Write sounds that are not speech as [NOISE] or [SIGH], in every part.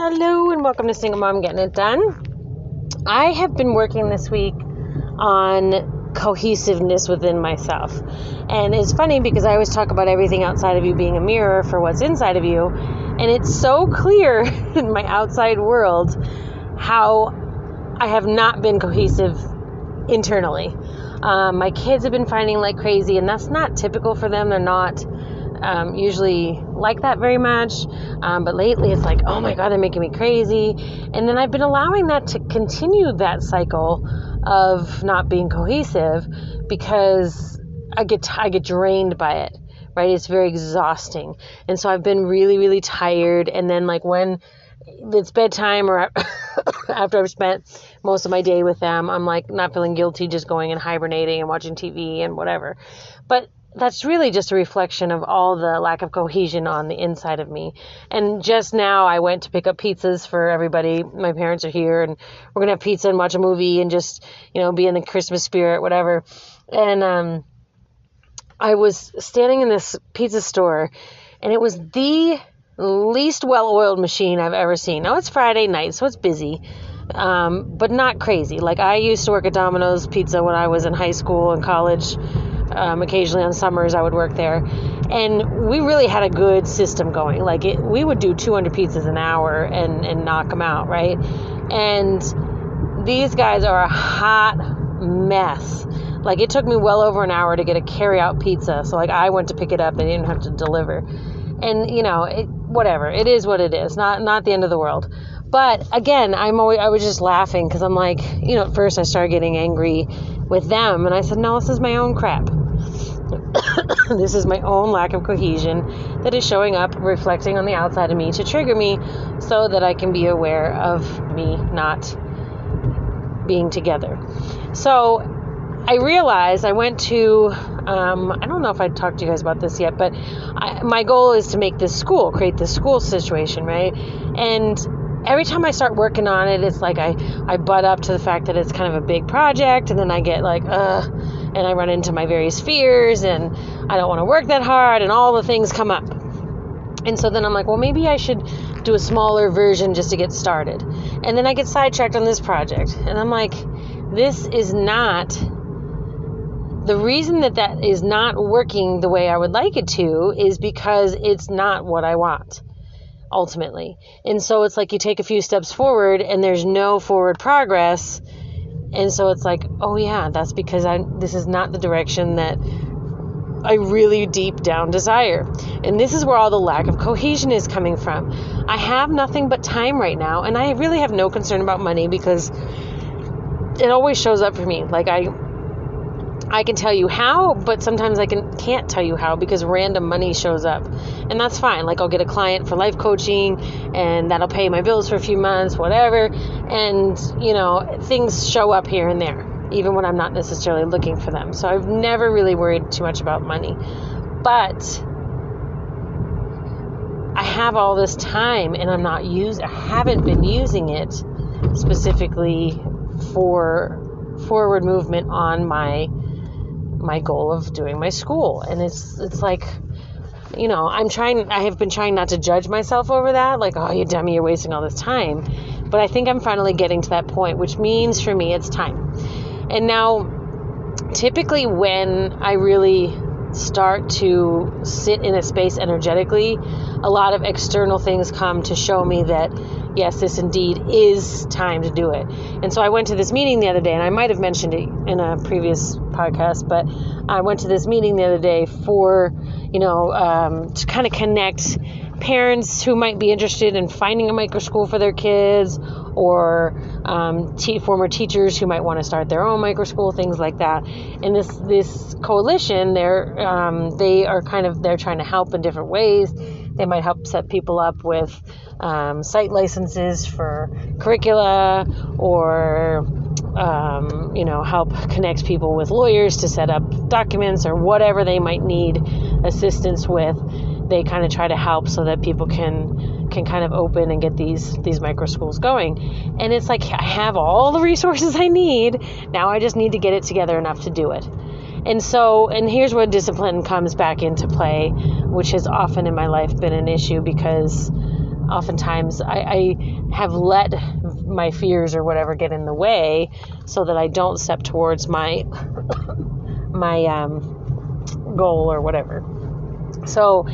Hello, and welcome to Single Mom Getting It Done. I have been working this week on cohesiveness within myself. And it's funny because I always talk about everything outside of you being a mirror for what's inside of you. And it's so clear [LAUGHS] in my outside world how I have not been cohesive internally. Um, my kids have been fighting like crazy, and that's not typical for them. They're not um, usually like that very much. Um, but lately it's like, oh my God, they're making me crazy. And then I've been allowing that to continue that cycle of not being cohesive because I get, I get drained by it, right? It's very exhausting. And so I've been really, really tired. And then like when it's bedtime or [COUGHS] after I've spent most of my day with them, I'm like not feeling guilty, just going and hibernating and watching TV and whatever. But that's really just a reflection of all the lack of cohesion on the inside of me. And just now I went to pick up pizzas for everybody. My parents are here and we're to have pizza and watch a movie and just, you know, be in the Christmas spirit, whatever. And um, I was standing in this pizza store and it was the least well oiled machine I've ever seen. Now it's Friday night, so it's busy. Um, but not crazy. Like I used to work at Domino's Pizza when I was in high school and college um, occasionally on summers, I would work there, and we really had a good system going. Like it, we would do 200 pizzas an hour and and knock them out, right? And these guys are a hot mess. Like it took me well over an hour to get a carry out pizza. So like I went to pick it up, they didn't have to deliver. And you know, it, whatever. It is what it is. Not not the end of the world. But again, I'm always I was just laughing because I'm like, you know, at first I started getting angry with them, and I said, no, this is my own crap. [COUGHS] this is my own lack of cohesion that is showing up, reflecting on the outside of me to trigger me so that I can be aware of me not being together. So I realized I went to, um, I don't know if I talked to you guys about this yet, but I, my goal is to make this school, create this school situation, right? And every time I start working on it, it's like I, I butt up to the fact that it's kind of a big project, and then I get like, uh, and I run into my various fears, and I don't want to work that hard, and all the things come up. And so then I'm like, well, maybe I should do a smaller version just to get started. And then I get sidetracked on this project, and I'm like, this is not the reason that that is not working the way I would like it to is because it's not what I want ultimately. And so it's like you take a few steps forward and there's no forward progress. And so it's like, oh yeah, that's because I this is not the direction that I really deep down desire. And this is where all the lack of cohesion is coming from. I have nothing but time right now, and I really have no concern about money because it always shows up for me. Like I I can tell you how, but sometimes I can can't tell you how because random money shows up. And that's fine. Like I'll get a client for life coaching and that'll pay my bills for a few months, whatever. And, you know, things show up here and there, even when I'm not necessarily looking for them. So I've never really worried too much about money. But I have all this time and I'm not use I haven't been using it specifically for forward movement on my my goal of doing my school. And it's it's like you know, I'm trying I have been trying not to judge myself over that, like, oh you dummy, you're wasting all this time. But I think I'm finally getting to that point, which means for me it's time. And now typically when I really start to sit in a space energetically, a lot of external things come to show me that yes, this indeed is time to do it. And so I went to this meeting the other day, and I might have mentioned it in a previous podcast, but I went to this meeting the other day for, you know, um, to kind of connect parents who might be interested in finding a micro school for their kids or um, former teachers who might want to start their own micro school, things like that. And this this coalition, they're um, they are kind of they're trying to help in different ways. They might help set people up with um, site licenses for curricula or um, you know help connect people with lawyers to set up documents or whatever they might need assistance with. They kind of try to help so that people can can kind of open and get these these micro schools going. And it's like i have all the resources i need. Now i just need to get it together enough to do it and so and here's where discipline comes back into play which has often in my life been an issue because oftentimes I, I have let my fears or whatever get in the way so that I don't step towards my [COUGHS] my um, goal or whatever. So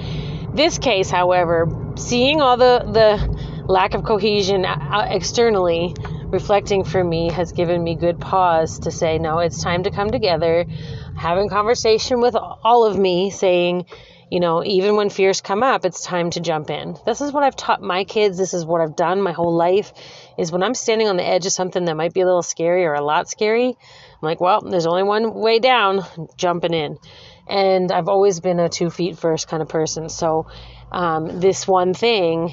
this case, however, seeing all the the lack of cohesion uh, externally reflecting for me has given me good pause to say no it's time to come together having conversation with all of me saying you know, even when fears come up, it's time to jump in. This is what I've taught my kids. This is what I've done my whole life is when I'm standing on the edge of something that might be a little scary or a lot scary, I'm like, well, there's only one way down, jumping in. And I've always been a two feet first kind of person. So um, this one thing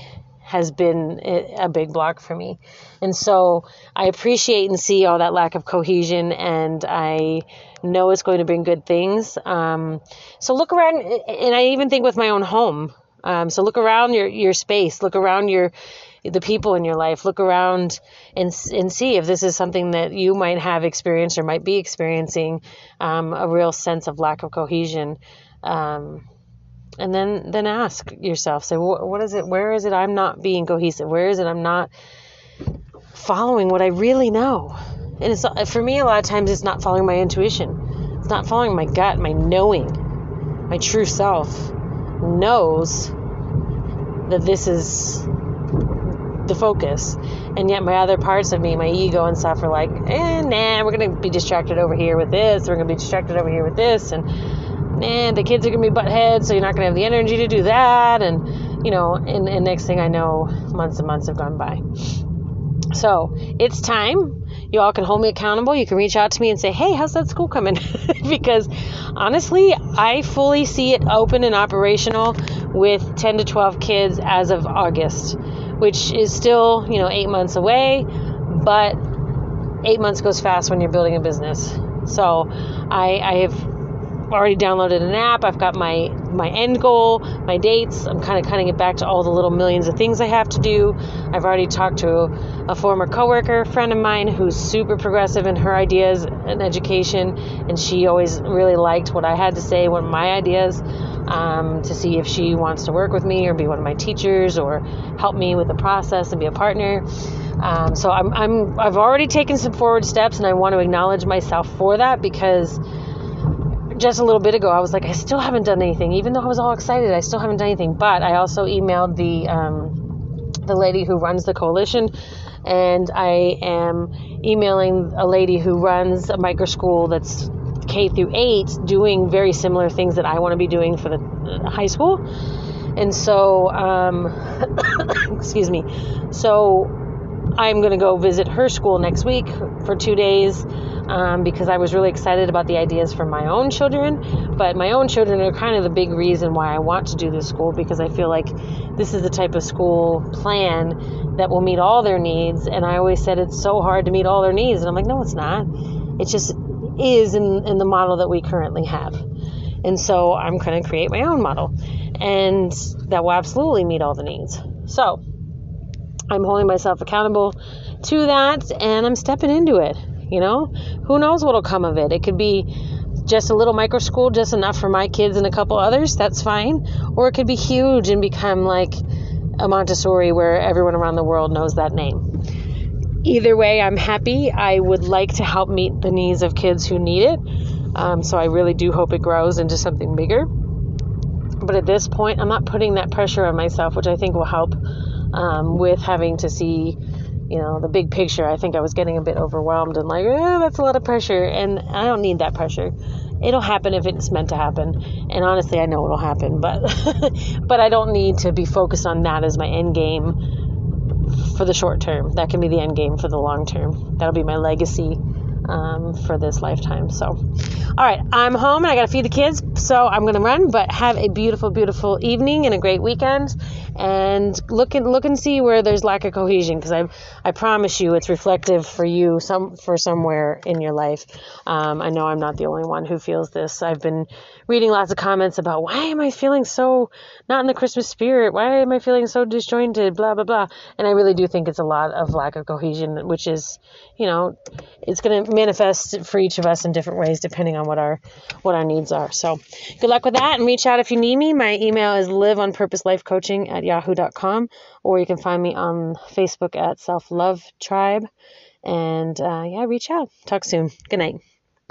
has been a big block for me. And so I appreciate and see all that lack of cohesion, and I know it's going to bring good things. Um, so look around, and I even think with my own home. Um, so look around your, your space, look around your the people in your life, look around and and see if this is something that you might have experienced or might be experiencing um, a real sense of lack of cohesion. Um, and then then ask yourself say what, what is it where is it i'm not being cohesive? Where is it i'm not following what i really know? And it's for me a lot of times it's not following my intuition. It's not following my gut my knowing. My true self knows that this is the focus. And yet my other parts of me my ego and stuff are like eh, nah we're gonna be distracted over here with this. We're gonna be distracted over here with this. And man, the kids are gonna be butt heads, so you're not gonna have the energy to do that. And you know, and, and next thing I know, months and months have gone by. So it's time. You all can hold me accountable. You can reach out to me and say, hey, how's that school coming? [LAUGHS] because honestly, I fully see it open and operational with 10 to 12 kids as of August, which is still, you know, eight months away, but eight months goes fast when you're building a business. So I, I have already downloaded an app. I've got my my end goal, my dates. I'm kind of cutting it back to all the little millions of things I have to do. I've already talked to a former coworker friend of mine who's super progressive in her ideas and education, and she always really liked what I had to say, what my ideas. Um, to see if she wants to work with me or be one of my teachers or help me with the process and be a partner. Um, so I'm, I'm I've already taken some forward steps, and I want to acknowledge myself for that because just a little bit ago, I was like, I still haven't done anything, even though I was all excited. I still haven't done anything. But I also emailed the um, the lady who runs the coalition, and I am emailing a lady who runs a micro school that's K through eight, doing very similar things that I want to be doing for the high school. And so, um, [COUGHS] excuse me. So I'm going to go visit her school next week for two days um, because I was really excited about the ideas for my own children. But my own children are kind of the big reason why I want to do this school because I feel like this is the type of school plan that will meet all their needs. And I always said it's so hard to meet all their needs. And I'm like, no, it's not. It just is in, in the model that we currently have. And so I'm going to create my own model. And that will absolutely meet all the needs. So I'm holding myself accountable to that and I'm stepping into it. You know, who knows what'll come of it? It could be just a little micro school, just enough for my kids and a couple others. That's fine. Or it could be huge and become like a Montessori where everyone around the world knows that name. Either way, I'm happy. I would like to help meet the needs of kids who need it. Um, so I really do hope it grows into something bigger. But at this point, I'm not putting that pressure on myself, which I think will help um, with having to see you know, the big picture, I think I was getting a bit overwhelmed and like, oh, that's a lot of pressure. And I don't need that pressure. It'll happen if it's meant to happen. And honestly, I know it'll happen, but [LAUGHS] but I don't need to be focused on that as my end game for the short term. That can be the end game for the long term. That'll be my legacy um, for this lifetime. So, all right, I'm home and I got to feed the kids, so I'm to run. But have a beautiful, beautiful evening and a great weekend. And look and look and see where there's lack of cohesion, because I I promise you it's reflective for you some for somewhere in your life. Um, I know I'm not the only one who feels this. I've been reading lots of comments about why am I feeling so not in the Christmas spirit? Why am I feeling so disjointed? Blah blah blah. And I really do think it's a lot of lack of cohesion, which is, you know, it's to manifest for each of us in different ways depending on what our what our needs are. So good luck with that and reach out if you need me. My email is live on purpose life coaching at yahoo.com or you can find me on Facebook at self love tribe. And uh, yeah, reach out. Talk soon. Good night.